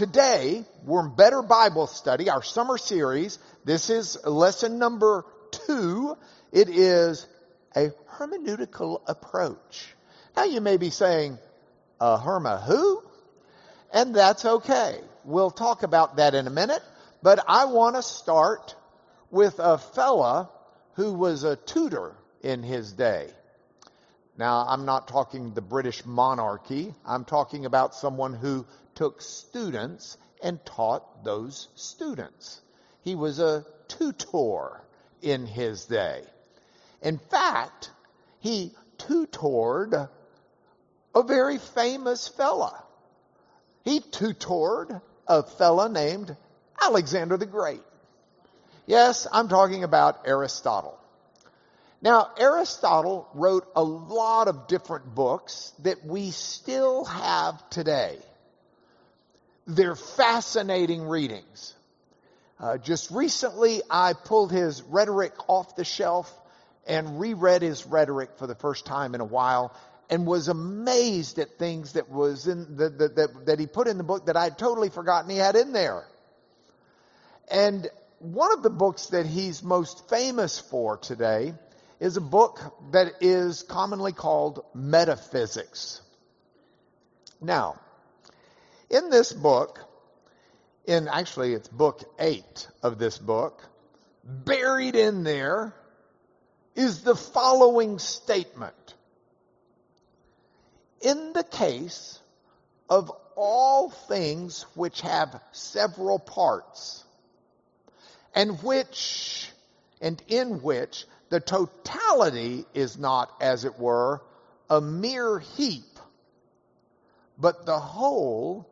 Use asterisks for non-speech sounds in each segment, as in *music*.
today we're in Better Bible Study, our summer series. This is lesson number two. It is a hermeneutical approach. Now you may be saying, a herma who? And that's okay. We'll talk about that in a minute. But I want to start with a fella who was a tutor in his day. Now, I'm not talking the British monarchy. I'm talking about someone who took students and taught those students. He was a tutor in his day. In fact, he tutored a very famous fella. He tutored a fella named Alexander the Great. Yes, I'm talking about Aristotle. Now, Aristotle wrote a lot of different books that we still have today. They're fascinating readings. Uh, just recently, I pulled his rhetoric off the shelf and reread his rhetoric for the first time in a while and was amazed at things that was in the, the, that, that he put in the book that I'd totally forgotten he had in there. And one of the books that he's most famous for today is a book that is commonly called Metaphysics. Now, in this book, in actually it's book eight of this book, buried in there is the following statement. In the case of all things which have several parts, and which, and in which the totality is not, as it were, a mere heap, but the whole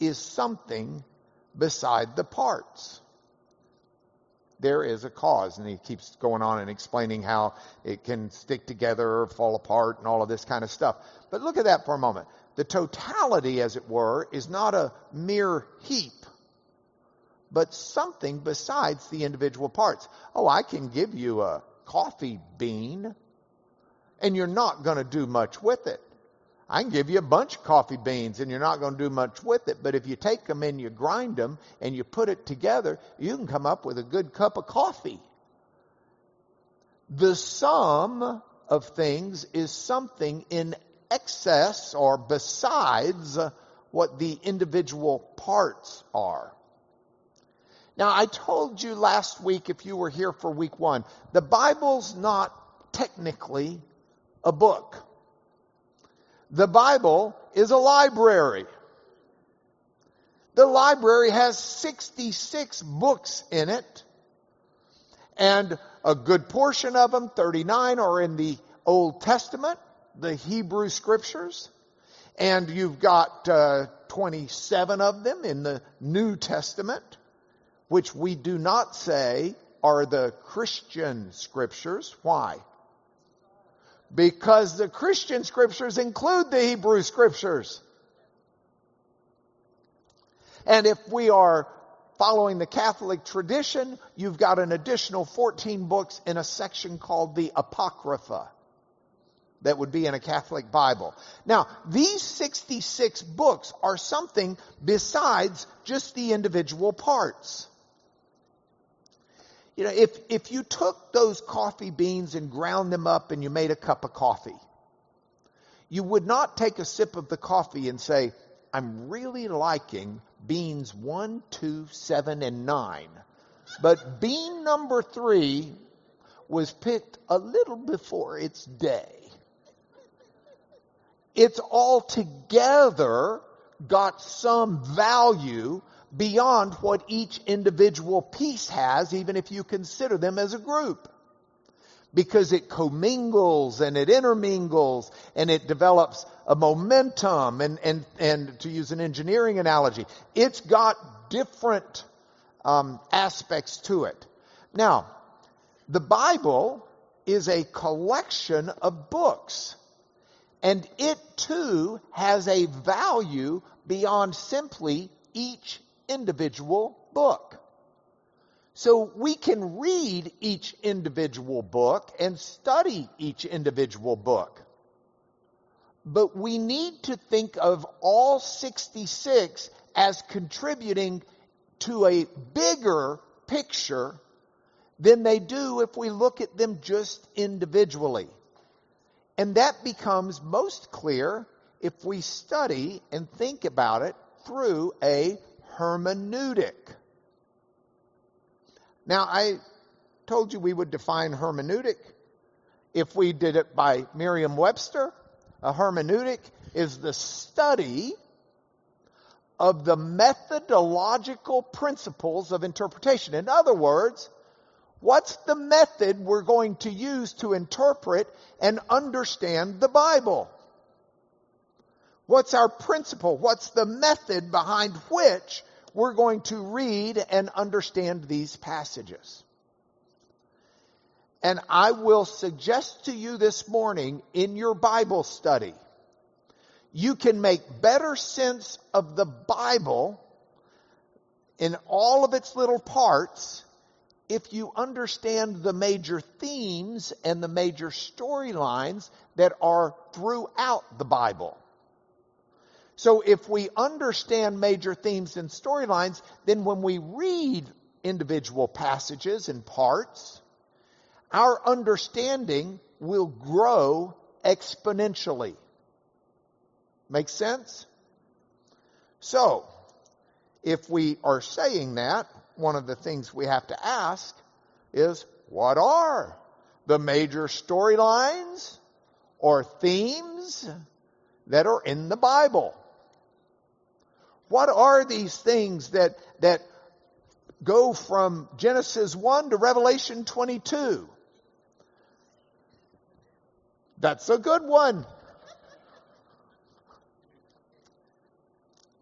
is something beside the parts. There is a cause, and he keeps going on and explaining how it can stick together or fall apart and all of this kind of stuff. But look at that for a moment. The totality, as it were, is not a mere heap, but something besides the individual parts. Oh, I can give you a coffee bean, and you're not going to do much with it. I can give you a bunch of coffee beans and you're not going to do much with it. But if you take them and you grind them and you put it together, you can come up with a good cup of coffee. The sum of things is something in excess or besides what the individual parts are. Now, I told you last week, if you were here for week one, the Bible's not technically a book. The Bible is a library. The library has 66 books in it, and a good portion of them, 39, are in the Old Testament, the Hebrew Scriptures, and you've got uh, 27 of them in the New Testament which we do not say are the Christian scriptures. Why? Because the Christian scriptures include the Hebrew scriptures. And if we are following the Catholic tradition, you've got an additional 14 books in a section called the Apocrypha that would be in a Catholic Bible. Now, these 66 books are something besides just the individual parts. You know, if, if you took those coffee beans and ground them up and you made a cup of coffee, you would not take a sip of the coffee and say, I'm really liking beans one, two, seven, and nine. But bean number three was picked a little before its day. It's altogether got some value beyond what each individual piece has, even if you consider them as a group. Because it commingles and it intermingles and it develops a momentum and, and, and to use an engineering analogy, it's got different um, aspects to it. Now, the Bible is a collection of books. And it too has a value beyond simply each individual book. So we can read each individual book and study each individual book. But we need to think of all 66 as contributing to a bigger picture than they do if we look at them just individually. And that becomes most clear if we study and think about it through a hermeneutic. Now, I told you we would define hermeneutic. If we did it by Merriam Webster, a hermeneutic is the study of the methodological principles of interpretation. In other words, what's the method we're going to use to interpret and understand the Bible? What's our principle? What's the method behind which we're going to read and understand these passages? And I will suggest to you this morning in your Bible study you can make better sense of the Bible in all of its little parts if you understand the major themes and the major storylines that are throughout the Bible. So if we understand major themes and storylines, then when we read individual passages and parts, our understanding will grow exponentially. Make sense? So, if we are saying that, one of the things we have to ask is what are the major storylines or themes that are in the Bible? What are these things that, that go from Genesis 1 to Revelation 22? That's a good one.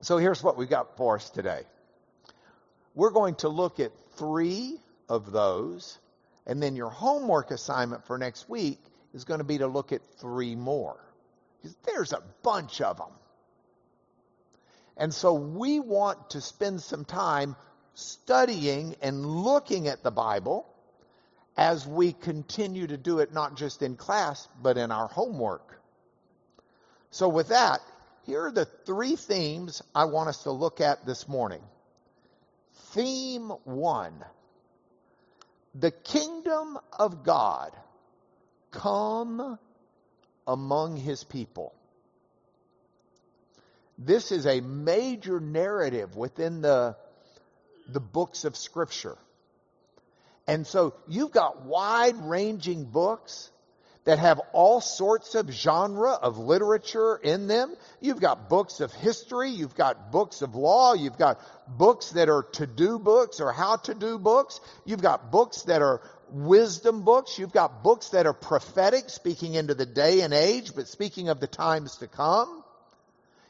So here's what we got for us today. We're going to look at three of those, and then your homework assignment for next week is going to be to look at three more. Because there's a bunch of them. And so we want to spend some time studying and looking at the Bible as we continue to do it not just in class, but in our homework. So with that, here are the three themes I want us to look at this morning. Theme one The kingdom of God come among his people. This is a major narrative within the, the books of Scripture. And so you've got wide ranging books that have all sorts of genre of literature in them. You've got books of history, you've got books of law, you've got books that are to do books or how to do books. You've got books that are wisdom books. You've got books that are prophetic, speaking into the day and age, but speaking of the times to come.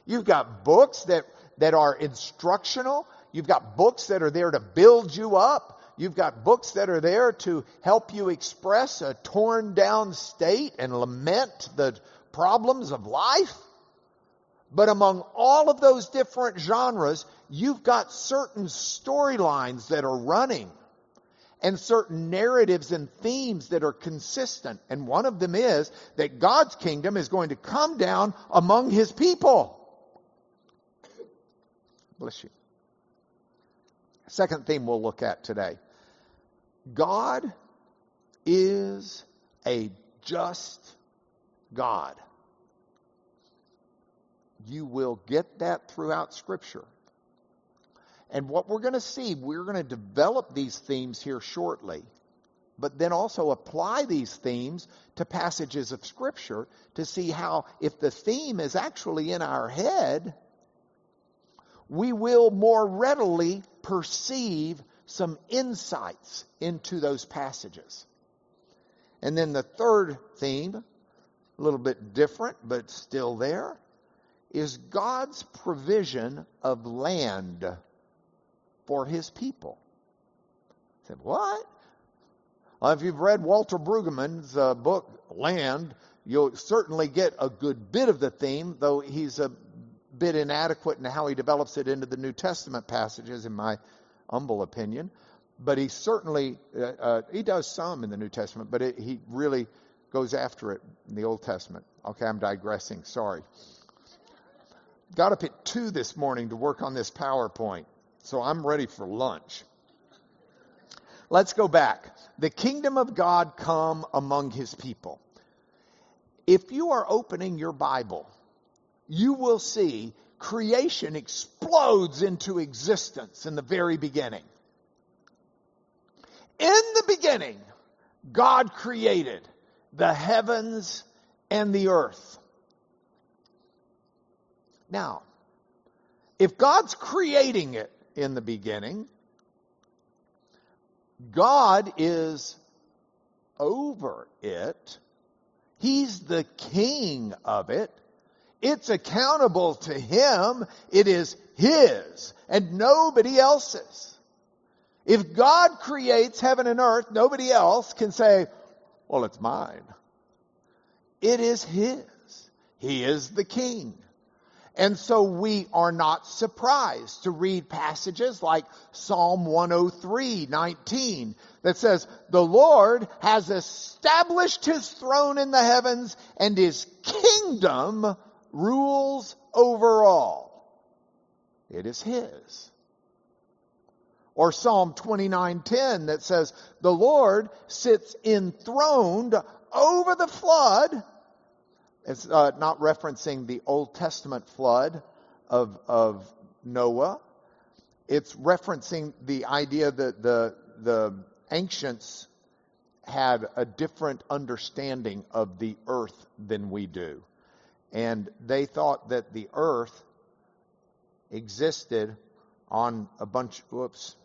You've got books that, that are instructional. You've got books that are there to build you up. You've got books that are there to help you express a torn down state and lament the problems of life. But among all of those different genres, you've got certain storylines that are running and certain narratives and themes that are consistent. And one of them is that God's kingdom is going to come down among his people. Bless you. Second theme we'll look at today God is a just God. You will get that throughout Scripture. And what we're going to see, we're going to develop these themes here shortly, but then also apply these themes to passages of Scripture to see how, if the theme is actually in our head, we will more readily perceive some insights into those passages. And then the third theme, a little bit different, but still there, is God's provision of land for his people. I said, what? Well, if you've read Walter Brueggemann's uh, book, Land, you'll certainly get a good bit of the theme, though he's a bit inadequate in how he develops it into the New Testament passages, in my humble opinion. But he certainly, uh, uh, he does some in the New Testament, but it, he really goes after it in the Old Testament. Okay, I'm digressing. Sorry. got up at 2 this morning to work on this PowerPoint, so I'm ready for lunch. Let's go back. The kingdom of God come among his people. If you are opening your Bible, you will see creation explodes into existence in the very beginning. In the beginning, God created the heavens and the earth. Now, if God's creating it in the beginning, God is over it. He's the king of it. It's accountable to him. It is his and nobody else's. If God creates heaven and earth, nobody else can say, well, it's mine. It is his. He is the king. And so we are not surprised to read passages like Psalm 103, 19 that says, the Lord has established his throne in the heavens and his kingdom rules over all. It is his. Or Psalm 29:10 that says, "The Lord sits enthroned over the flood." It's uh, not referencing the Old Testament flood of of Noah. It's referencing the idea that the the ancients had a different understanding of the earth than we do. And they thought that the earth existed on a bunch, whoops,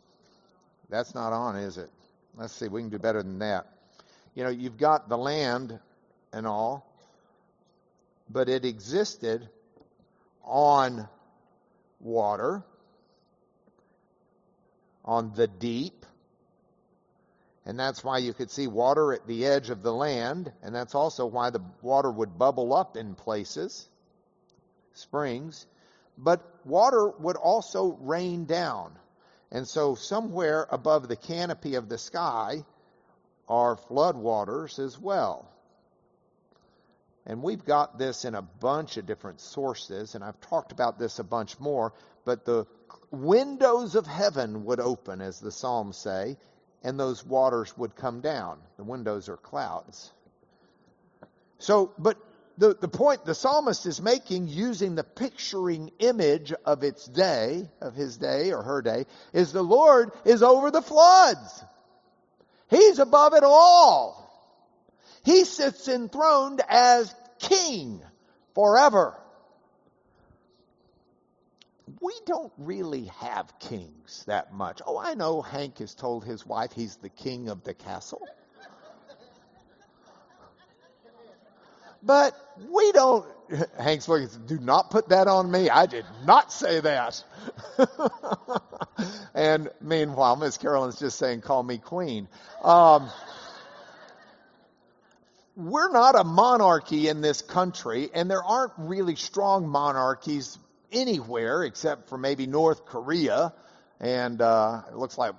that's not on, is it? Let's see, we can do better than that. You know, you've got the land and all, but it existed on water, on the deep, and that's why you could see water at the edge of the land, and that's also why the water would bubble up in places, springs. But water would also rain down. And so somewhere above the canopy of the sky are floodwaters as well. And we've got this in a bunch of different sources, and I've talked about this a bunch more, but the windows of heaven would open, as the Psalms say, and those waters would come down. The windows are clouds. So, but the, the point the psalmist is making using the picturing image of its day, of his day or her day, is the Lord is over the floods. He's above it all. He sits enthroned as king forever we don't really have kings that much. Oh, I know Hank has told his wife he's the king of the castle. But we don't, Hank's looking, do not put that on me. I did not say that. *laughs* and meanwhile, Miss Carolyn's just saying, call me queen. Um, we're not a monarchy in this country, and there aren't really strong monarchies anywhere except for maybe North Korea, and uh, it looks like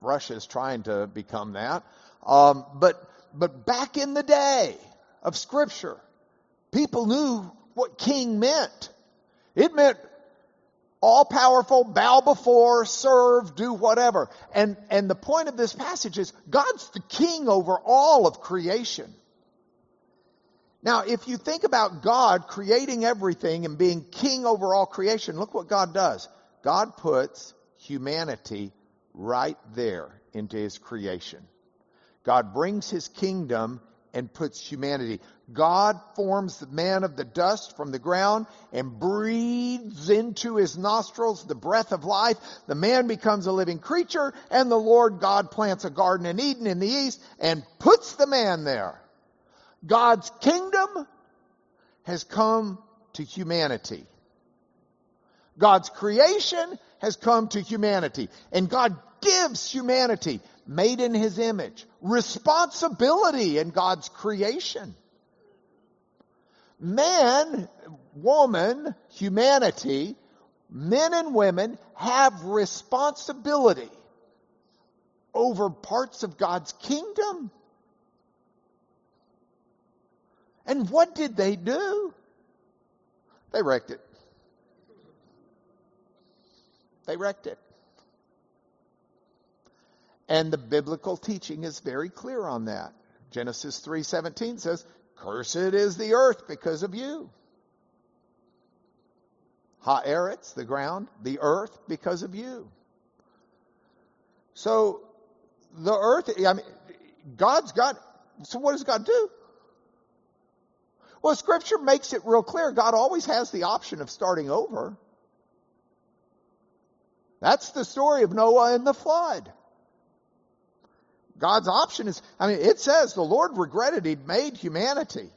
Russia is trying to become that. Um, but but back in the day of Scripture, people knew what king meant. It meant all powerful, bow before, serve, do whatever. And and the point of this passage is God's the king over all of creation. Now, if you think about God creating everything and being king over all creation, look what God does. God puts humanity right there into his creation. God brings his kingdom and puts humanity. God forms the man of the dust from the ground and breathes into his nostrils the breath of life. The man becomes a living creature and the Lord God plants a garden in Eden in the east and puts the man there. God's kingdom has come to humanity. God's creation has come to humanity. And God gives humanity, made in His image, responsibility in God's creation. Man, woman, humanity, men and women have responsibility over parts of God's kingdom. And what did they do? They wrecked it. they wrecked it. And the biblical teaching is very clear on that. Genesis 3:17 says, "Cursed is the earth because of you." Haaretz, the ground, the earth because of you. So the earth, I mean, God's got, so what does God do? Well, scripture makes it real clear. God always has the option of starting over. That's the story of Noah and the flood. God's option is, I mean, it says the Lord regretted he'd made humanity.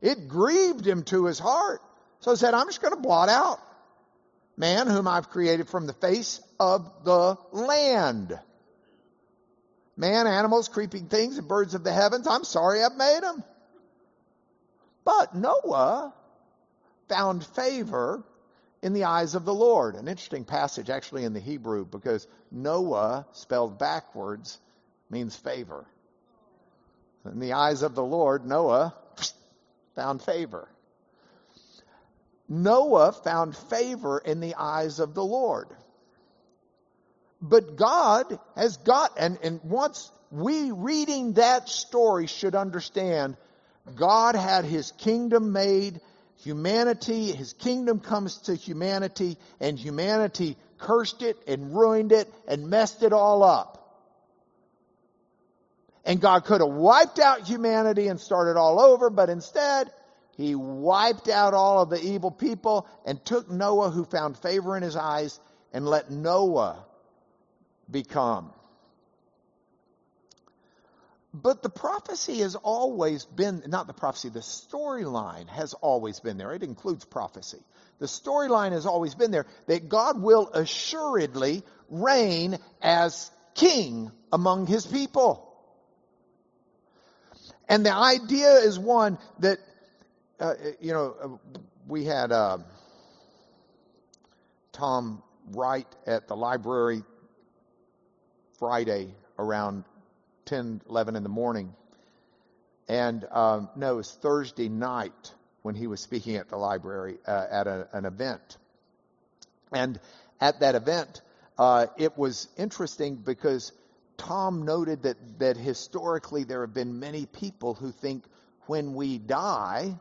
It grieved him to his heart. So he said, I'm just going to blot out man whom I've created from the face of the land. Man, animals, creeping things, and birds of the heavens. I'm sorry I've made them. But Noah found favor in the eyes of the Lord. An interesting passage actually in the Hebrew because Noah spelled backwards means favor. In the eyes of the Lord, Noah found favor. Noah found favor in the eyes of the Lord. But God has got, and, and once we reading that story should understand, God had his kingdom made, humanity, his kingdom comes to humanity, and humanity cursed it and ruined it and messed it all up. And God could have wiped out humanity and started all over, but instead, he wiped out all of the evil people and took Noah, who found favor in his eyes, and let Noah become. But the prophecy has always been, not the prophecy, the storyline has always been there. It includes prophecy. The storyline has always been there that God will assuredly reign as king among his people. And the idea is one that, uh, you know, uh, we had uh, Tom Wright at the library Friday around 10, 11 in the morning. And um, no, it was Thursday night when he was speaking at the library uh, at a, an event. And at that event, uh, it was interesting because Tom noted that, that historically there have been many people who think when we die,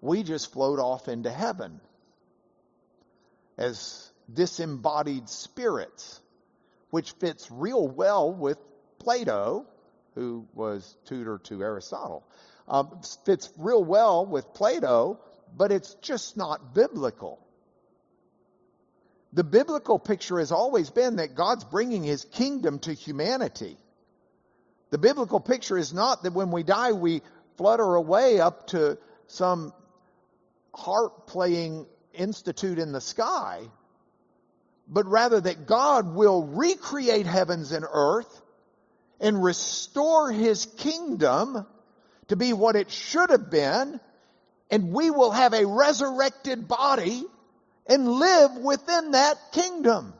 we just float off into heaven as disembodied spirits, which fits real well with Plato, who was tutor to Aristotle. Um, fits real well with Plato, but it's just not biblical. The biblical picture has always been that God's bringing his kingdom to humanity. The biblical picture is not that when we die we flutter away up to some harp playing institute in the sky, but rather that God will recreate heavens and earth and restore his kingdom to be what it should have been, and we will have a resurrected body and live within that kingdom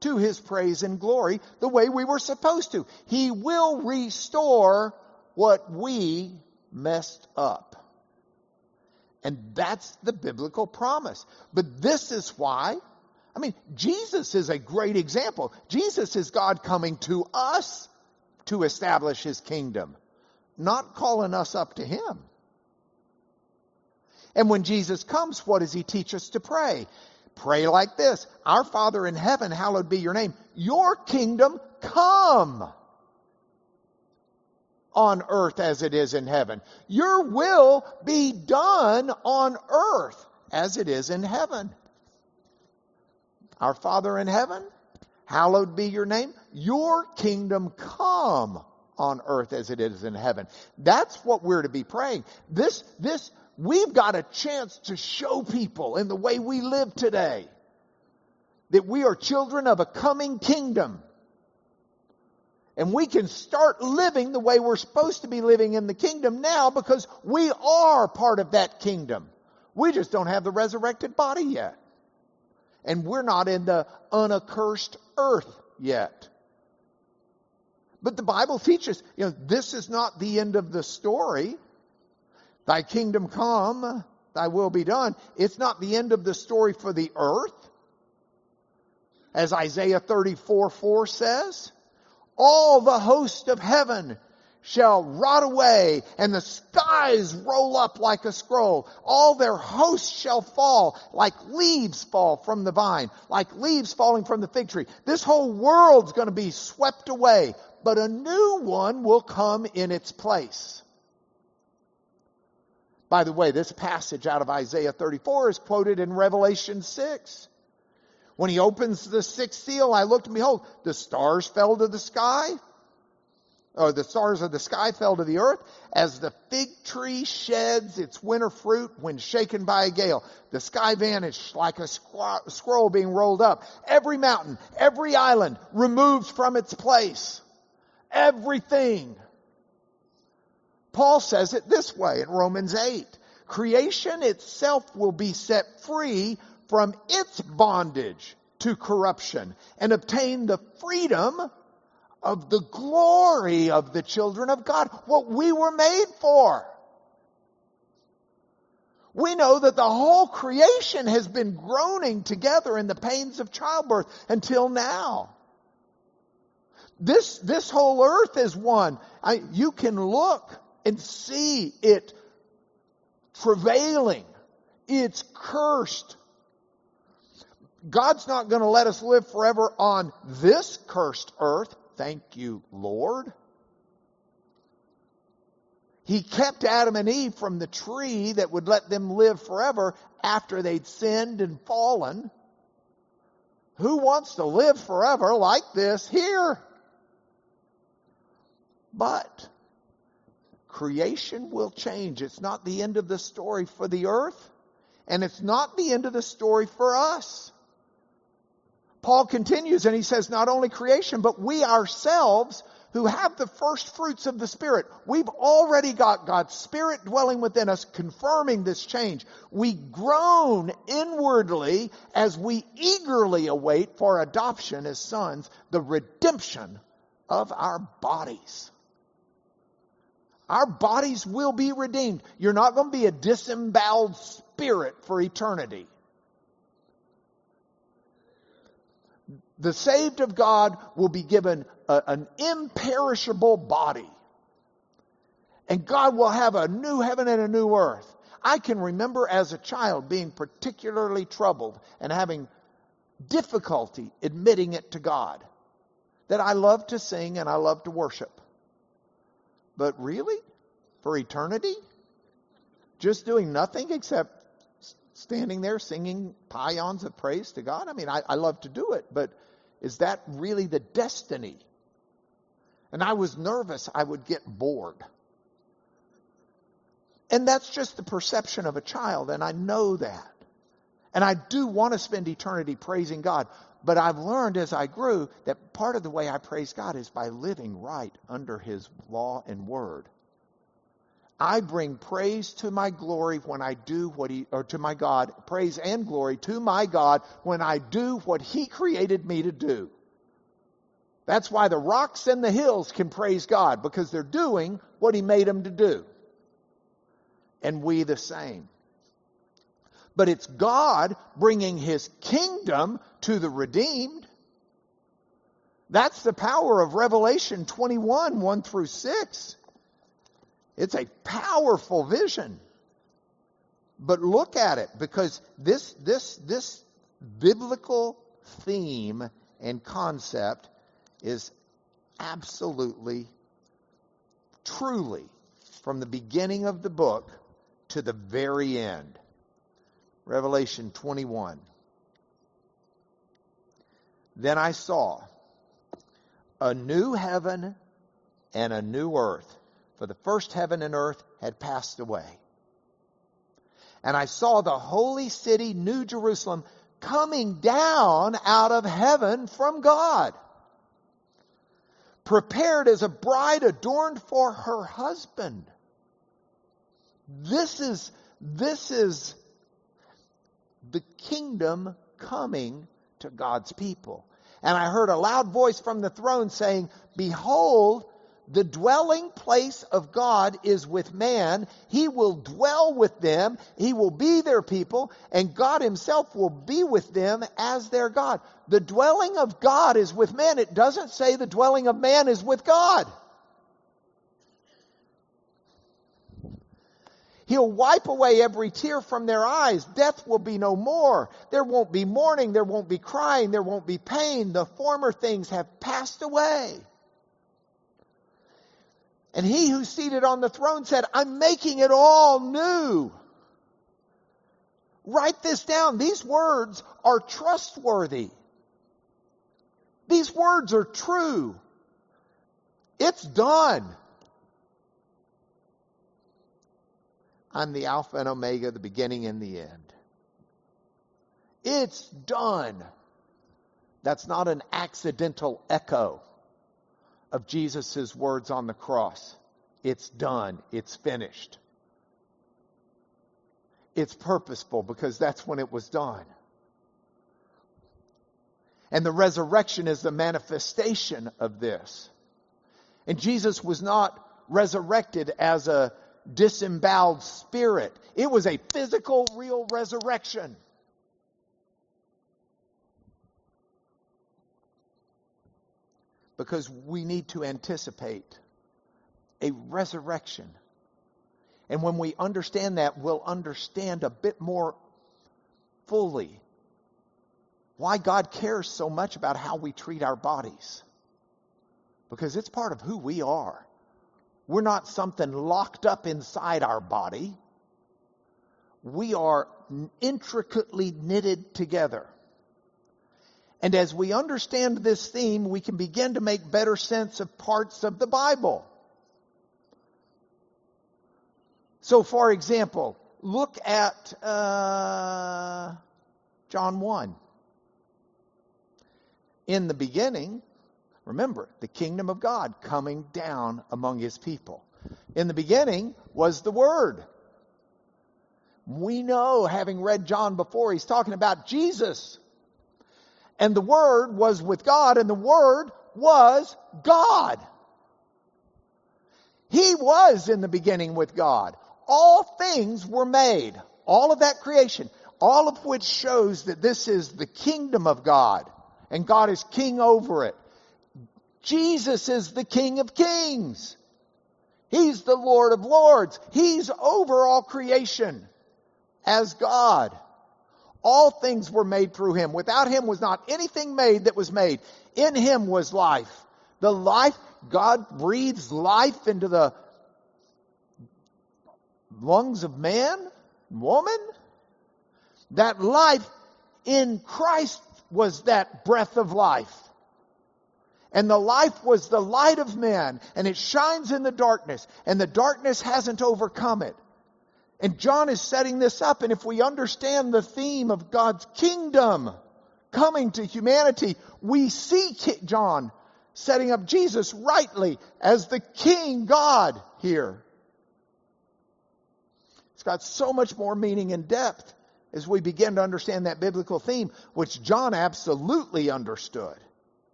to his praise and glory the way we were supposed to. He will restore what we messed up. And that's the biblical promise. But this is why, I mean, Jesus is a great example. Jesus is God coming to us to establish his kingdom, not calling us up to him. And when Jesus comes, what does he teach us to pray? Pray like this Our Father in heaven, hallowed be your name. Your kingdom come on earth as it is in heaven. Your will be done on earth as it is in heaven. Our Father in heaven, hallowed be your name. Your kingdom come on earth as it is in heaven. That's what we're to be praying. This, this we've got a chance to show people in the way we live today that we are children of a coming kingdom. And we can start living the way we're supposed to be living in the kingdom now because we are part of that kingdom. We just don't have the resurrected body yet. And we're not in the unaccursed earth yet. But the Bible teaches, you know, this is not the end of the story. Thy kingdom come, thy will be done. It's not the end of the story for the earth. as Isaiah 34 4 says, all the host of heaven shall rot away and the skies roll up like a scroll. All their hosts shall fall like leaves fall from the vine, like leaves falling from the fig tree. This whole world's going to be swept away, but a new one will come in its place. By the way, this passage out of Isaiah 34 is quoted in Revelation 6. When he opens the sixth seal, I looked and behold, the stars fell to the sky or the stars of the sky fell to the earth, as the fig tree sheds its winter fruit when shaken by a gale. The sky vanished like a scroll being rolled up. Every mountain, every island removed from its place. Everything. Paul says it this way in Romans 8. Creation itself will be set free from its bondage to corruption and obtain the freedom of the glory of the children of God, what we were made for. We know that the whole creation has been groaning together in the pains of childbirth until now. This, this whole earth is one. I, you can look and see it travailing. It's cursed. God's not going to let us live forever on this cursed earth. Thank you, Lord. He kept Adam and Eve from the tree that would let them live forever after they'd sinned and fallen. Who wants to live forever like this here? But creation will change. It's not the end of the story for the earth, and it's not the end of the story for us. Paul continues and he says, not only creation, but we ourselves who have the first fruits of the Spirit. We've already got God's Spirit dwelling within us, confirming this change. We groan inwardly as we eagerly await for adoption as sons, the redemption of our bodies. Our bodies will be redeemed. You're not going to be a disemboweled spirit for eternity. The saved of God will be given a, an imperishable body. And God will have a new heaven and a new earth. I can remember as a child being particularly troubled and having difficulty admitting it to God. That I love to sing and I love to worship. But really? For eternity? Just doing nothing except standing there singing pions of praise to God? I mean, I, I love to do it, but is that really the destiny? And I was nervous I would get bored. And that's just the perception of a child, and I know that. And I do want to spend eternity praising God. But I've learned as I grew that part of the way I praise God is by living right under His law and word. I bring praise to my glory when I do what he, or to my God, praise and glory to my God when I do what he created me to do. That's why the rocks and the hills can praise God because they're doing what he made them to do. And we the same. But it's God bringing his kingdom to the redeemed. That's the power of Revelation 21, 1 through 6. It's a powerful vision. But look at it because this, this, this biblical theme and concept is absolutely, truly, from the beginning of the book to the very end. Revelation 21. Then I saw a new heaven and a new earth for the first heaven and earth had passed away. And I saw the holy city, New Jerusalem, coming down out of heaven from God, prepared as a bride adorned for her husband. This is, this is the kingdom coming to God's people. And I heard a loud voice from the throne saying, Behold, the dwelling place of God is with man. He will dwell with them. He will be their people and God himself will be with them as their God. The dwelling of God is with man. It doesn't say the dwelling of man is with God. He'll wipe away every tear from their eyes. Death will be no more. There won't be mourning. There won't be crying. There won't be pain. The former things have passed away. And he who's seated on the throne said, I'm making it all new. Write this down. These words are trustworthy. These words are true. It's done. I'm the Alpha and Omega, the beginning and the end. It's done. That's not an accidental echo of Jesus' words on the cross. It's done. It's finished. It's purposeful because that's when it was done. And the resurrection is the manifestation of this. And Jesus was not resurrected as a disemboweled spirit. It was a physical, real resurrection. Because we need to anticipate a resurrection. And when we understand that, we'll understand a bit more fully why God cares so much about how we treat our bodies. Because it's part of who we are. We're not something locked up inside our body. We are intricately knitted together. And as we understand this theme, we can begin to make better sense of parts of the Bible. So, for example, look at uh, John 1. In the beginning, Remember, the kingdom of God coming down among his people. In the beginning was the Word. We know, having read John before, he's talking about Jesus. And the Word was with God, and the Word was God. He was in the beginning with God. All things were made. All of that creation. All of which shows that this is the kingdom of God. And God is king over it. Jesus is the King of Kings. He's the Lord of Lords. He's over all creation as God. All things were made through him. Without him was not anything made that was made. In him was life. The life, God breathes life into the lungs of man, woman. That life in Christ was that breath of life. And the life was the light of man, and it shines in the darkness, and the darkness hasn't overcome it. And John is setting this up, and if we understand the theme of God's kingdom coming to humanity, we see John setting up Jesus rightly as the King God here. It's got so much more meaning and depth as we begin to understand that biblical theme, which John absolutely understood.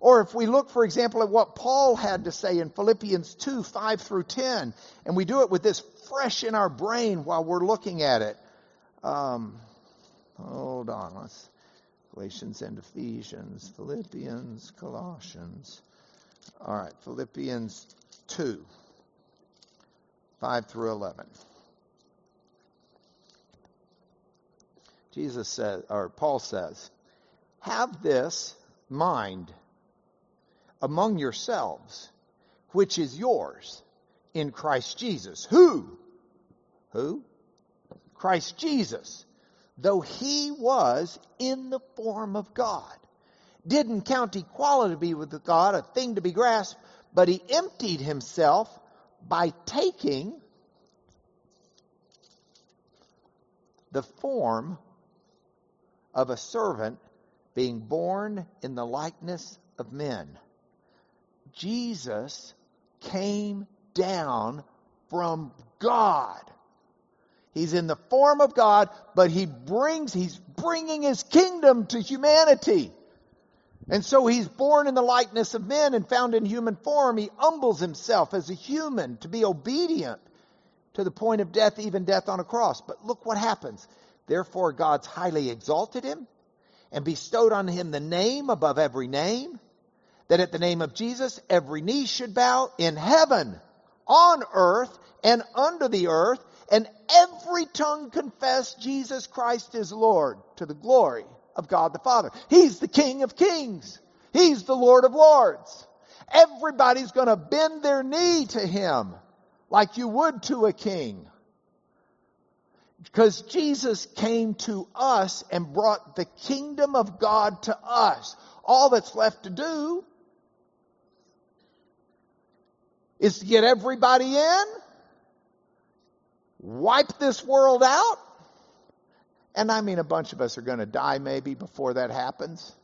Or if we look, for example, at what Paul had to say in Philippians 2, 5 through 10, and we do it with this fresh in our brain while we're looking at it. Um, hold on, let's Galatians and Ephesians, Philippians, Colossians. All right, Philippians 2, 5 through 11. Jesus says, or Paul says, have this mind among yourselves, which is yours in Christ Jesus. Who? Who? Christ Jesus. Though he was in the form of God, didn't count equality with God a thing to be grasped, but he emptied himself by taking the form of a servant, being born in the likeness of men. Jesus came down from God. He's in the form of God, but he brings, he's bringing his kingdom to humanity. And so he's born in the likeness of men and found in human form. He humbles himself as a human to be obedient to the point of death, even death on a cross. But look what happens. Therefore, God's highly exalted him and bestowed on him the name above every name, that at the name of Jesus every knee should bow in heaven, on earth, and under the earth, and every tongue confess Jesus Christ is Lord to the glory of God the Father. He's the King of kings. He's the Lord of lords. Everybody's going to bend their knee to him like you would to a king. Because Jesus came to us and brought the kingdom of God to us. All that's left to do is to get everybody in, wipe this world out, and I mean, a bunch of us are going to die maybe before that happens.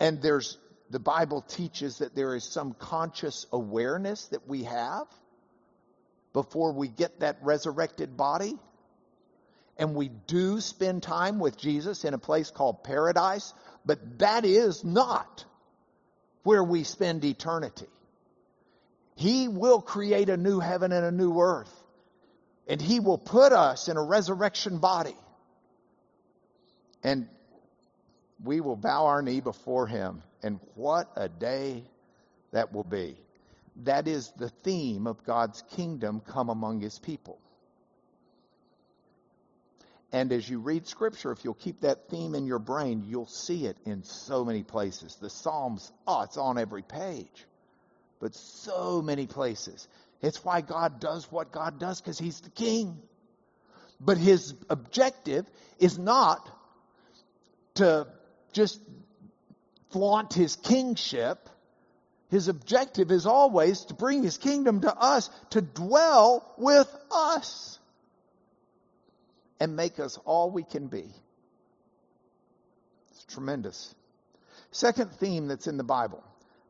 And there's, the Bible teaches that there is some conscious awareness that we have before we get that resurrected body. And we do spend time with Jesus in a place called paradise, but that is not where we spend eternity. He will create a new heaven and a new earth. And he will put us in a resurrection body. And we will bow our knee before him. And what a day that will be. That is the theme of God's kingdom come among his people. And as you read scripture, if you'll keep that theme in your brain, you'll see it in so many places. The Psalms, oh, it's on every page, but so many places. It's why God does what God does because He's the King. But His objective is not to just flaunt His kingship. His objective is always to bring His kingdom to us, to dwell with us, and make us all we can be. It's tremendous. Second theme that's in the Bible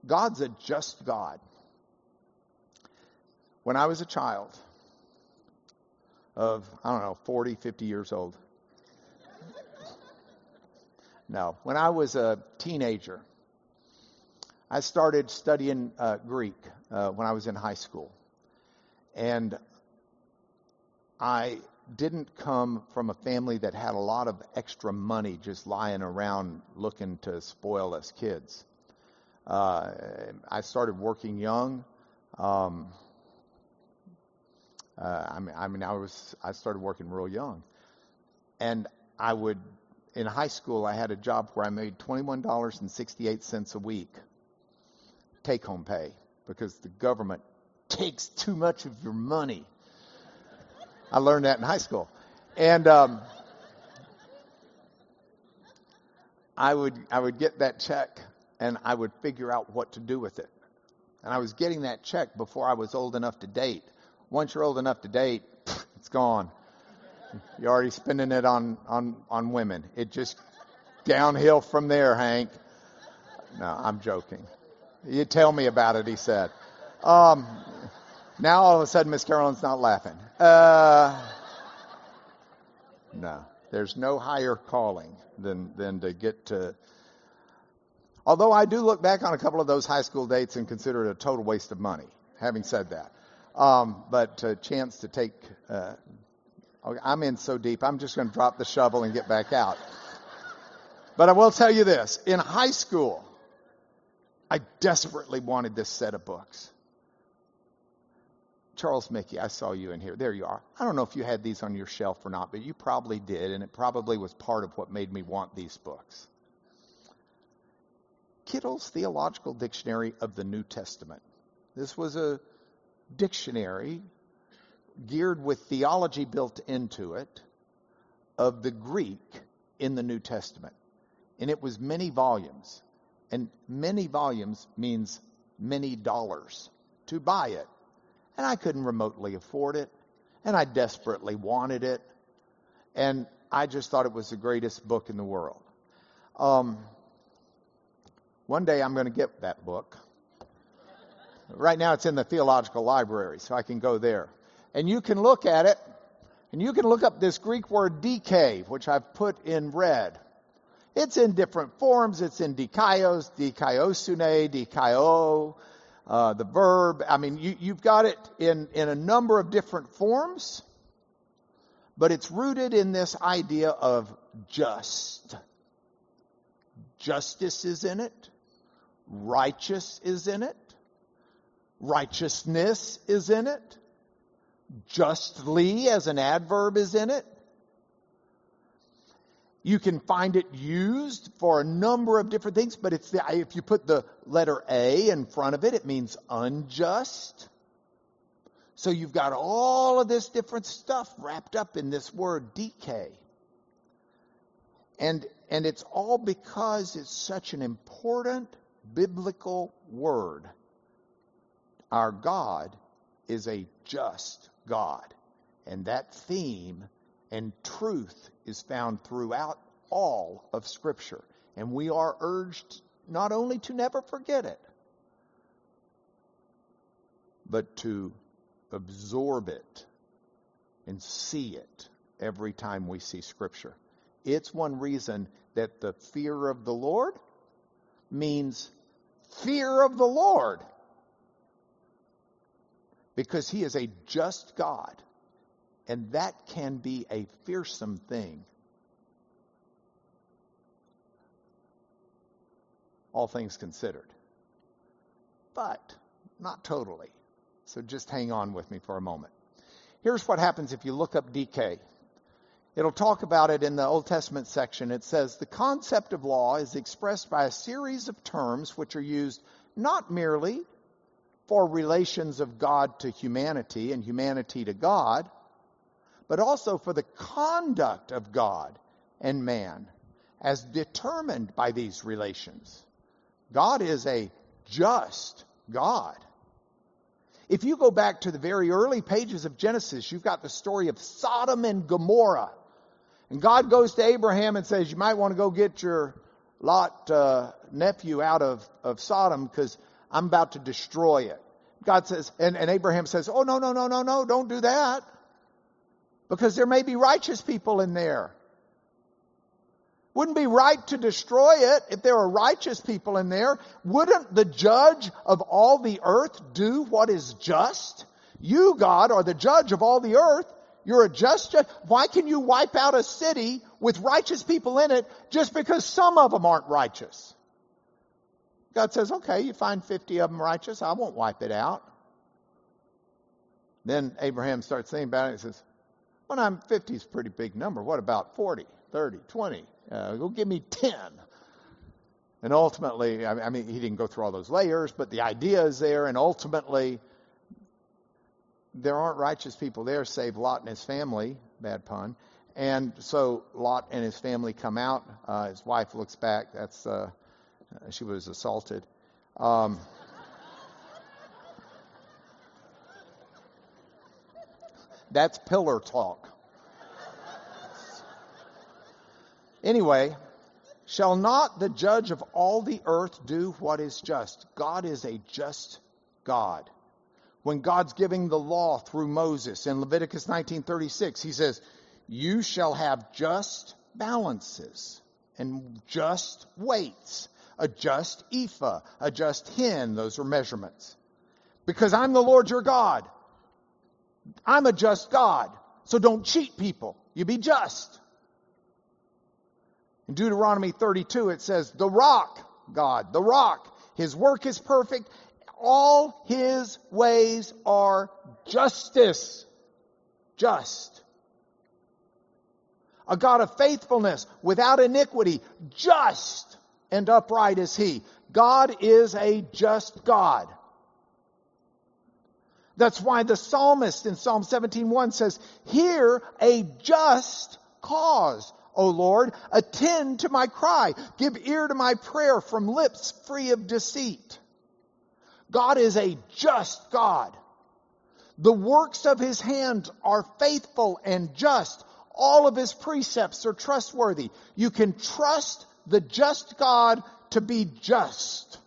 God's a just God. When I was a child of, I don't know, 40, 50 years old. No, when I was a teenager, I started studying uh, Greek uh, when I was in high school. And I didn't come from a family that had a lot of extra money just lying around looking to spoil us kids. Uh, I started working young. Um, uh, I mean, I mean, I was I started working real young, and I would in high school I had a job where I made twenty one dollars and sixty eight cents a week, take home pay, because the government takes too much of your money. I learned that in high school, and um, I would I would get that check and I would figure out what to do with it. And I was getting that check before I was old enough to date. Once you're old enough to date, *laughs* it's gone. You're already spending it on, on, on women. It just downhill from there, Hank. No, I'm joking. You tell me about it, he said. Um, now all of a sudden, Miss Carolyn's not laughing. Uh, no, there's no higher calling than, than to get to. Although I do look back on a couple of those high school dates and consider it a total waste of money. Having said that, um, but a chance to take, uh, I'm in so deep, I'm just going to drop the shovel and get back out. But I will tell you this in high school, I desperately wanted this set of books. Charles Mickey, I saw you in here. There you are. I don't know if you had these on your shelf or not, but you probably did, and it probably was part of what made me want these books. Kittel's Theological Dictionary of the New Testament. This was a dictionary geared with theology built into it of the Greek in the New Testament. And it was many volumes. And many volumes means many dollars to buy it. And I couldn't remotely afford it. And I desperately wanted it. And I just thought it was the greatest book in the world. Um, one day I'm going to get that book. Right now it's in the theological library, so I can go there. And you can look at it, and you can look up this Greek word dike, which I've put in red. It's in different forms. It's in dikaios, dikaiosune, dikaio, uh, the verb. I mean, you, you've got it in, in a number of different forms, but it's rooted in this idea of just. Justice is in it. Righteous is in it. Righteousness is in it. Justly as an adverb is in it. You can find it used for a number of different things, but it's the, if you put the letter A in front of it, it means unjust. So you've got all of this different stuff wrapped up in this word dike. And, and it's all because it's such an important biblical word. Our God is a just God. And that theme and truth is found throughout all of Scripture. And we are urged not only to never forget it, but to absorb it and see it every time we see Scripture. It's one reason that the fear of the Lord means fear of the Lord. Because he is a just God. And that can be a fearsome thing. All things considered. But not totally. So just hang on with me for a moment. Here's what happens if you look up dike. It'll talk about it in the Old Testament section. It says the concept of law is expressed by a series of terms which are used not merely for relations of God to humanity and humanity to God, but also for the conduct of God and man as determined by these relations. God is a just God. If you go back to the very early pages of Genesis, you've got the story of Sodom and Gomorrah. And God goes to Abraham and says, You might want to go get your Lot uh, nephew out of, of Sodom because I'm about to destroy it. God says, and, and Abraham says, Oh, no, no, no, no, no, don't do that. Because there may be righteous people in there. Wouldn't be right to destroy it if there were righteous people in there. Wouldn't the judge of all the earth do what is just? You, God, are the judge of all the earth. You're a just judge. Why can you wipe out a city with righteous people in it just because some of them aren't righteous? God says, okay, you find 50 of them righteous. I won't wipe it out. Then Abraham starts thinking about it and says, well, I'm 50 is a pretty big number. What about 40, 30, 20? Uh, go give me 10. And ultimately, I mean, he didn't go through all those layers, but the idea is there, and ultimately, there aren't righteous people there save Lot and his family. Bad pun. And so Lot and his family come out. Uh, his wife looks back. That's uh, she was assaulted. Um, that's pillar talk. Anyway, shall not the judge of all the earth do what is just? God is a just God when God's giving the law through Moses in Leviticus 19:36, he says, "You shall have just balances and just weights, a just ephah, a just hin, those are measurements. Because I'm the Lord your God. I'm a just God. So don't cheat people. You be just." In Deuteronomy 32 it says, "The rock, God, the rock, his work is perfect all his ways are justice. Just. A God of faithfulness without iniquity. Just and upright is he. God is a just God. That's why the psalmist in Psalm 17:1 says, "Hear a just cause, O Lord, attend to my cry, give ear to my prayer from lips free of deceit." God is a just God. The works of his hands are faithful and just. All of his precepts are trustworthy. You can trust the just God to be just.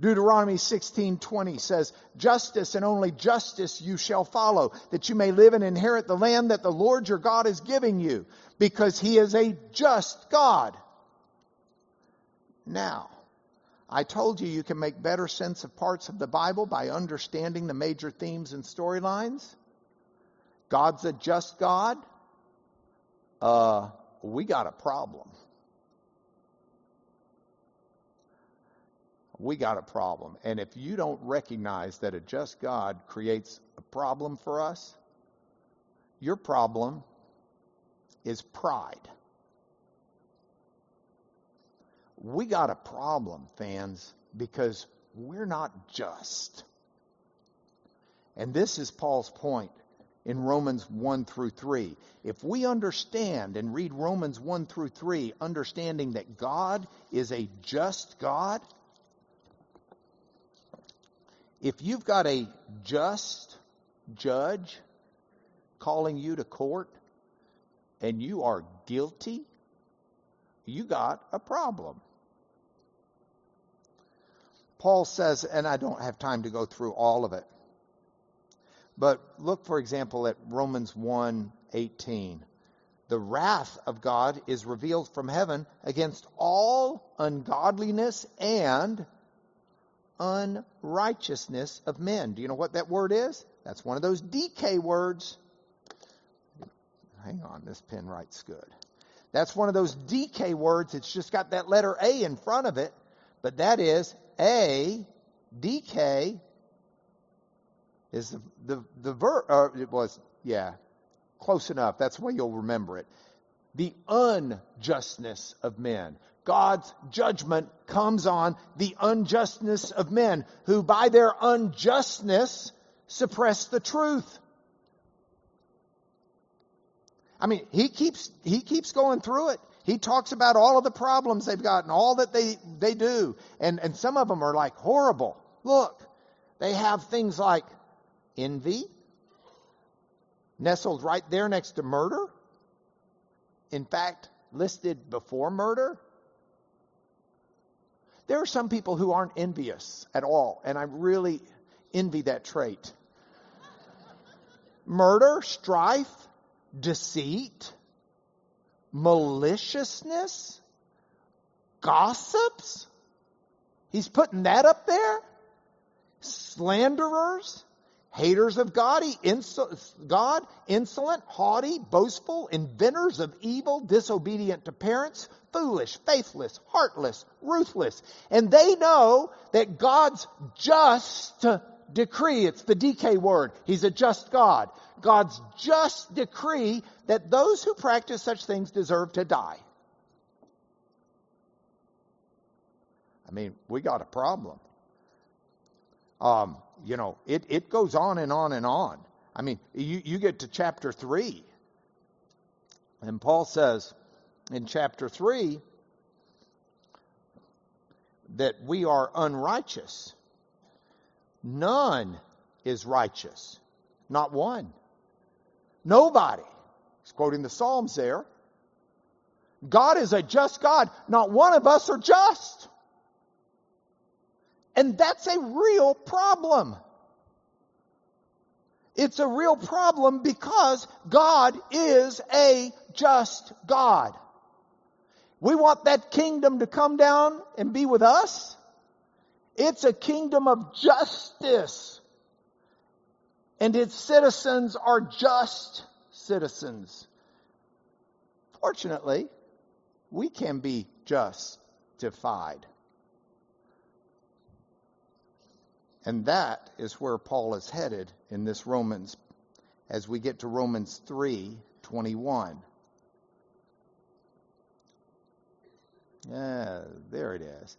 Deuteronomy 16:20 says, "Justice and only justice you shall follow, that you may live and inherit the land that the Lord your God is giving you, because he is a just God." Now, I told you you can make better sense of parts of the Bible by understanding the major themes and storylines. God's a just God. Uh, we got a problem. we got a problem. And if you don't recognize that a just God creates a problem for us, your problem is pride. We got a problem, fans, because we're not just. And this is Paul's point in Romans 1 through 3. If we understand and read Romans 1 through 3, understanding that God is a just God, if you've got a just judge calling you to court and you are guilty, you got a problem. Paul says, and I don't have time to go through all of it, but look, for example, at Romans 1 18. The wrath of God is revealed from heaven against all ungodliness and unrighteousness of men. Do you know what that word is? That's one of those dike words. Hang on, this pen writes good. That's one of those dike words. It's just got that letter A in front of it, but that is A, DK is the, the, the or uh, it was, yeah, close enough. That's way you'll remember it. The unjustness of men. God's judgment comes on the unjustness of men who by their unjustness suppress the truth. I mean, he keeps, he keeps going through it. He talks about all of the problems they've got and all that they, they do. And, and some of them are like horrible. Look, they have things like envy, nestled right there next to murder. In fact, listed before murder. There are some people who aren't envious at all, and I really envy that trait. Murder, strife, deceit, maliciousness, gossips. He's putting that up there. Slanderers, haters of God, God, insolent, haughty, boastful, inventors of evil, disobedient to parents, foolish, faithless, heartless, ruthless. And they know that God's just decree, it's the dike word, He's a just God. God's just decree that those who practice such things deserve to die. I mean, we got a problem. Um, you know, it, it goes on and on and on. I mean, you, you get to chapter 3, and Paul says in chapter 3 that we are unrighteous. None is righteous, not one. Nobody. He's quoting the Psalms there. God is a just God. Not one of us are just. And that's a real problem. It's a real problem because God is a just God. We want that kingdom to come down and be with us. It's a kingdom of justice. And its citizens are just citizens. Fortunately, we can be justified. And that is where Paul is headed in this Romans as we get to Romans 3 21. Yeah, there it is.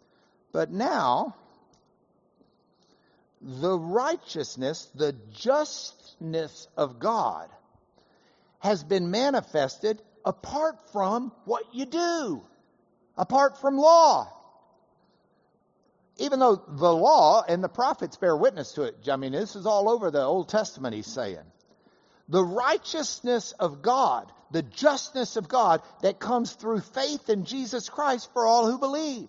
But now, the righteousness, the justness of God has been manifested apart from what you do, apart from law even though the law and the prophets bear witness to it. I mean, this is all over the Old Testament, he's saying. The righteousness of God, the justness of God that comes through faith in Jesus Christ for all who believe.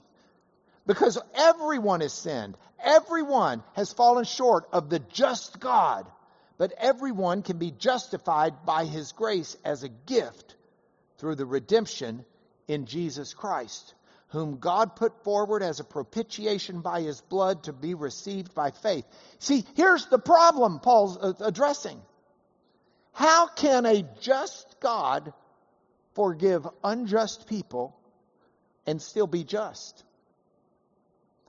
Because everyone has sinned. Everyone has fallen short of the just God. But everyone can be justified by his grace as a gift through the redemption in Jesus Christ, whom God put forward as a propitiation by his blood to be received by faith. See, here's the problem Paul's uh, addressing. How can a just God forgive unjust people and still be just?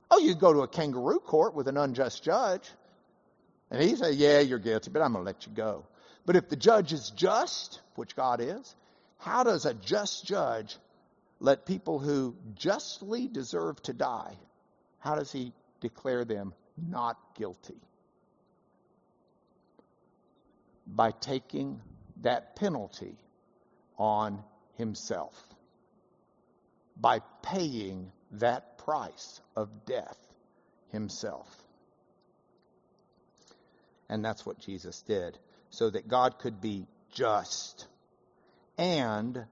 Oh, you go to a kangaroo court with an unjust judge, and he say, "Yeah, you're guilty, but I'm going to let you go." But if the judge is just, which God is, how does a just judge let people who justly deserve to die, how does he declare them not guilty? By taking that penalty on himself, by paying that price of death himself. And that's what Jesus did, so that God could be just and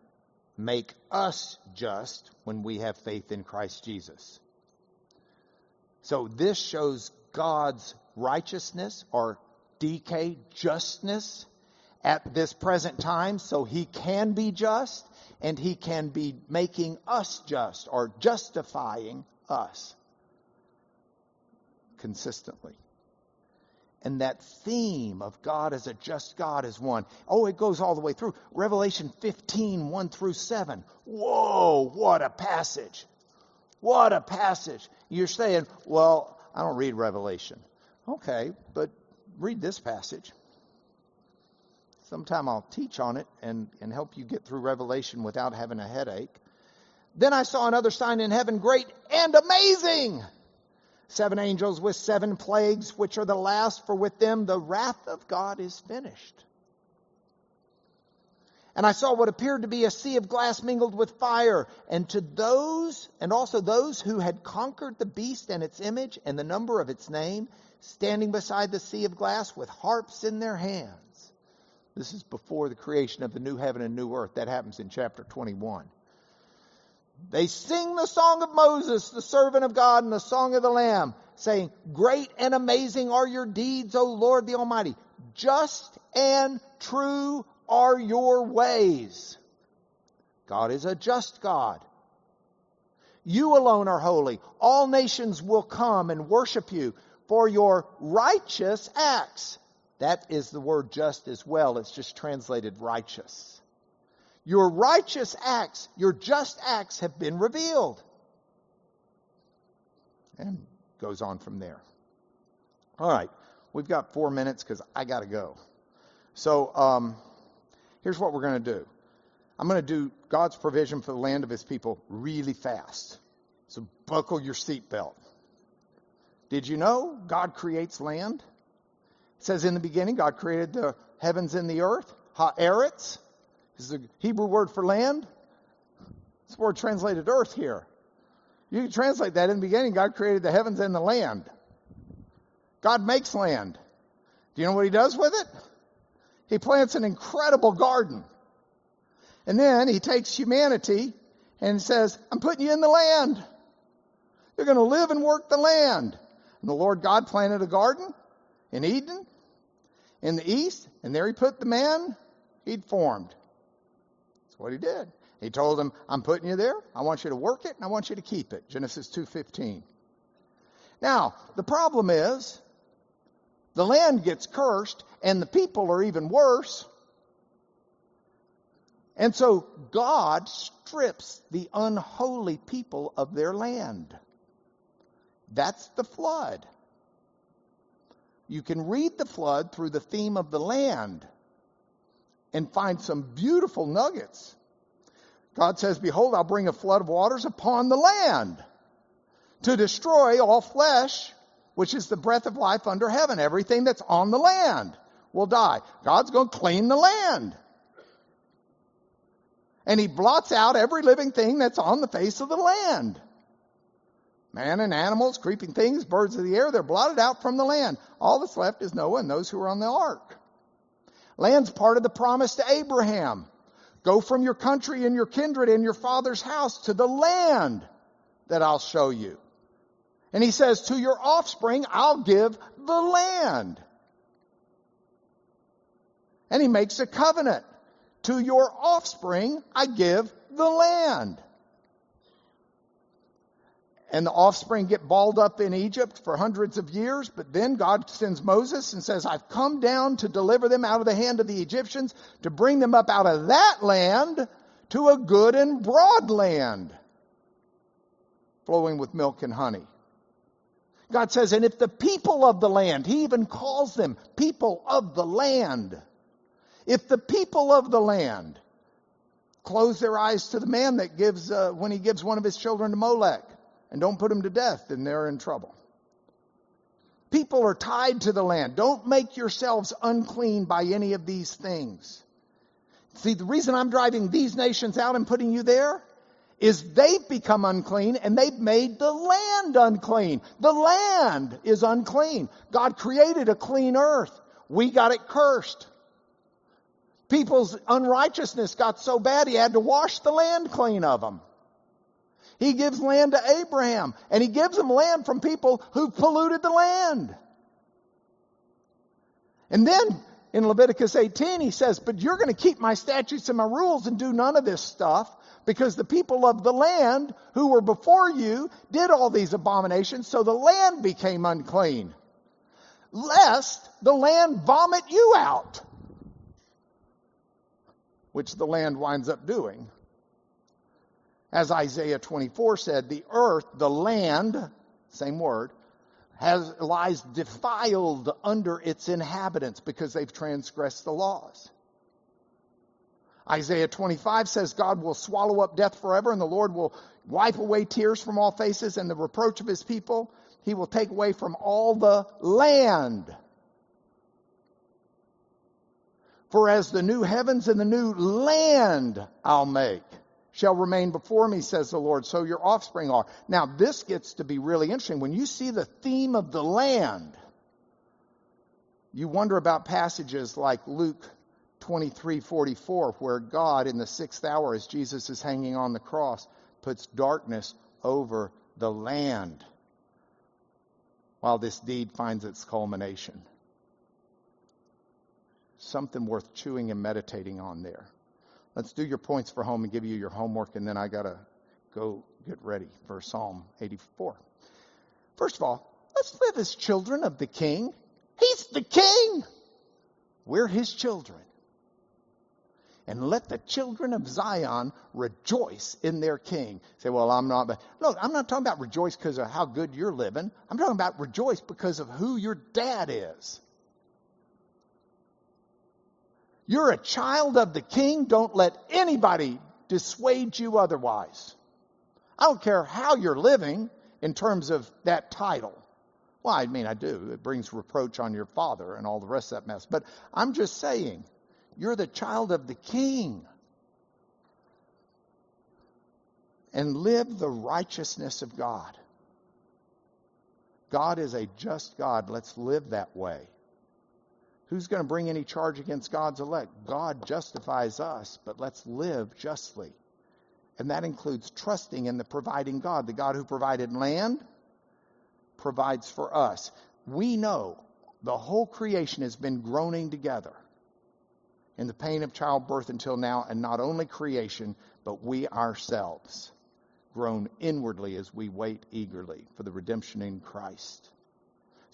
make us just when we have faith in Christ Jesus. So this shows God's righteousness or dike justness at this present time so he can be just and he can be making us just or justifying us consistently. And that theme of God as a just God is one. Oh, it goes all the way through. Revelation 15, 1 through 7. Whoa, what a passage. What a passage. You're saying, well, I don't read Revelation. Okay, but read this passage. Sometime I'll teach on it and, and help you get through Revelation without having a headache. Then I saw another sign in heaven, great and amazing seven angels with seven plagues, which are the last, for with them the wrath of God is finished. And I saw what appeared to be a sea of glass mingled with fire, and to those, and also those who had conquered the beast and its image and the number of its name, standing beside the sea of glass with harps in their hands. This is before the creation of the new heaven and new earth. That happens in chapter 21. They sing the song of Moses, the servant of God, and the song of the Lamb, saying, Great and amazing are your deeds, O Lord the Almighty. Just and true are your ways. God is a just God. You alone are holy. All nations will come and worship you for your righteous acts. That is the word just as well. It's just translated righteous. Your righteous acts, your just acts have been revealed. And goes on from there. All right, we've got four minutes because I got to go. So um, here's what we're going to do I'm going to do God's provision for the land of his people really fast. So buckle your seatbelt. Did you know God creates land? It says in the beginning, God created the heavens and the earth, haaretz. This is the Hebrew word for land. It's word translated earth here. You can translate that in the beginning, God created the heavens and the land. God makes land. Do you know what he does with it? He plants an incredible garden. And then he takes humanity and says, I'm putting you in the land. You're going to live and work the land. And the Lord God planted a garden in Eden in the east, and there he put the man he'd formed. That's what he did. He told them, I'm putting you there. I want you to work it and I want you to keep it. Genesis 2:15. Now, the problem is the land gets cursed and the people are even worse. And so God strips the unholy people of their land. That's the flood. You can read the flood through the theme of the land and find some beautiful nuggets. God says, Behold, I'll bring a flood of waters upon the land to destroy all flesh, which is the breath of life under heaven. Everything that's on the land will die. God's going to clean the land. And he blots out every living thing that's on the face of the land. Man and animals, creeping things, birds of the air, they're blotted out from the land. All that's left is Noah and those who are on the ark. Land's part of the promise to Abraham. Go from your country and your kindred and your father's house to the land that I'll show you. And he says, to your offspring, I'll give the land. And he makes a covenant. To your offspring, I give the land. And the offspring get balled up in Egypt for hundreds of years, but then God sends Moses and says, I've come down to deliver them out of the hand of the Egyptians, to bring them up out of that land to a good and broad land, flowing with milk and honey. God says, and if the people of the land, he even calls them people of the land, if the people of the land close their eyes to the man that gives, uh, when he gives one of his children to Molech and don't put them to death, then they're in trouble. People are tied to the land. Don't make yourselves unclean by any of these things. See, the reason I'm driving these nations out and putting you there is they've become unclean and they've made the land unclean. The land is unclean. God created a clean earth. We got it cursed. People's unrighteousness got so bad he had to wash the land clean of them. He gives land to Abraham and he gives him land from people who polluted the land. And then in Leviticus 18 he says, but you're going to keep my statutes and my rules and do none of this stuff because the people of the land who were before you did all these abominations, so the land became unclean. Lest the land vomit you out, which the land winds up doing. As Isaiah 24 said, the earth, the land, same word, has, lies defiled under its inhabitants because they've transgressed the laws. Isaiah 25 says God will swallow up death forever and the Lord will wipe away tears from all faces and the reproach of his people. He will take away from all the land. For as the new heavens and the new land I'll make shall remain before me, says the Lord, so your offspring are. Now this gets to be really interesting. When you see the theme of the land, you wonder about passages like Luke 23:44 where God in the 6th hour as Jesus is hanging on the cross puts darkness over the land while this deed finds its culmination. Something worth chewing and meditating on there. Let's do your points for home and give you your homework and then I got to go get ready for Psalm 84. First of all, let's live as children of the king. He's the king. We're his children and let the children of Zion rejoice in their king. Say, well, I'm not, look, I'm not talking about rejoice because of how good you're living. I'm talking about rejoice because of who your dad is. You're a child of the king. Don't let anybody dissuade you otherwise. I don't care how you're living in terms of that title. Well, I mean, I do. It brings reproach on your father and all the rest of that mess. But I'm just saying, you're the child of the king. And live the righteousness of God. God is a just God. Let's live that way. Who's going to bring any charge against God's elect? God justifies us, but let's live justly. And that includes trusting in the providing God. The God who provided land provides for us. We know the whole creation has been groaning together in the pain of childbirth until now, and not only creation, but we ourselves, groan inwardly as we wait eagerly for the redemption in Christ.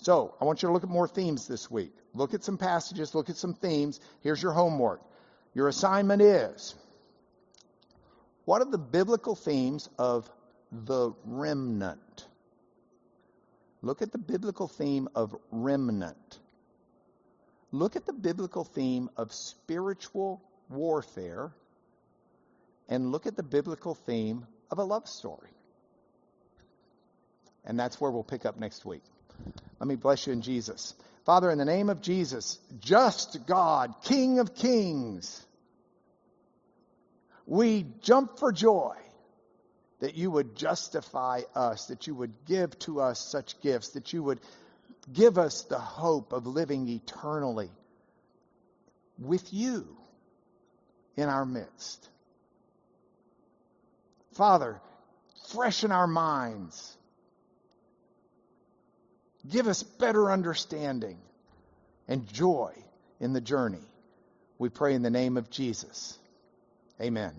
So, I want you to look at more themes this week. Look at some passages, look at some themes. Here's your homework. Your assignment is what are the biblical themes of the remnant? Look at the biblical theme of remnant look at the biblical theme of spiritual warfare and look at the biblical theme of a love story. And that's where we'll pick up next week. Let me bless you in Jesus. Father, in the name of Jesus, just God, King of kings, we jump for joy that you would justify us, that you would give to us such gifts, that you would give us the hope of living eternally with you in our midst. Father, freshen our minds. Give us better understanding and joy in the journey. We pray in the name of Jesus. Amen.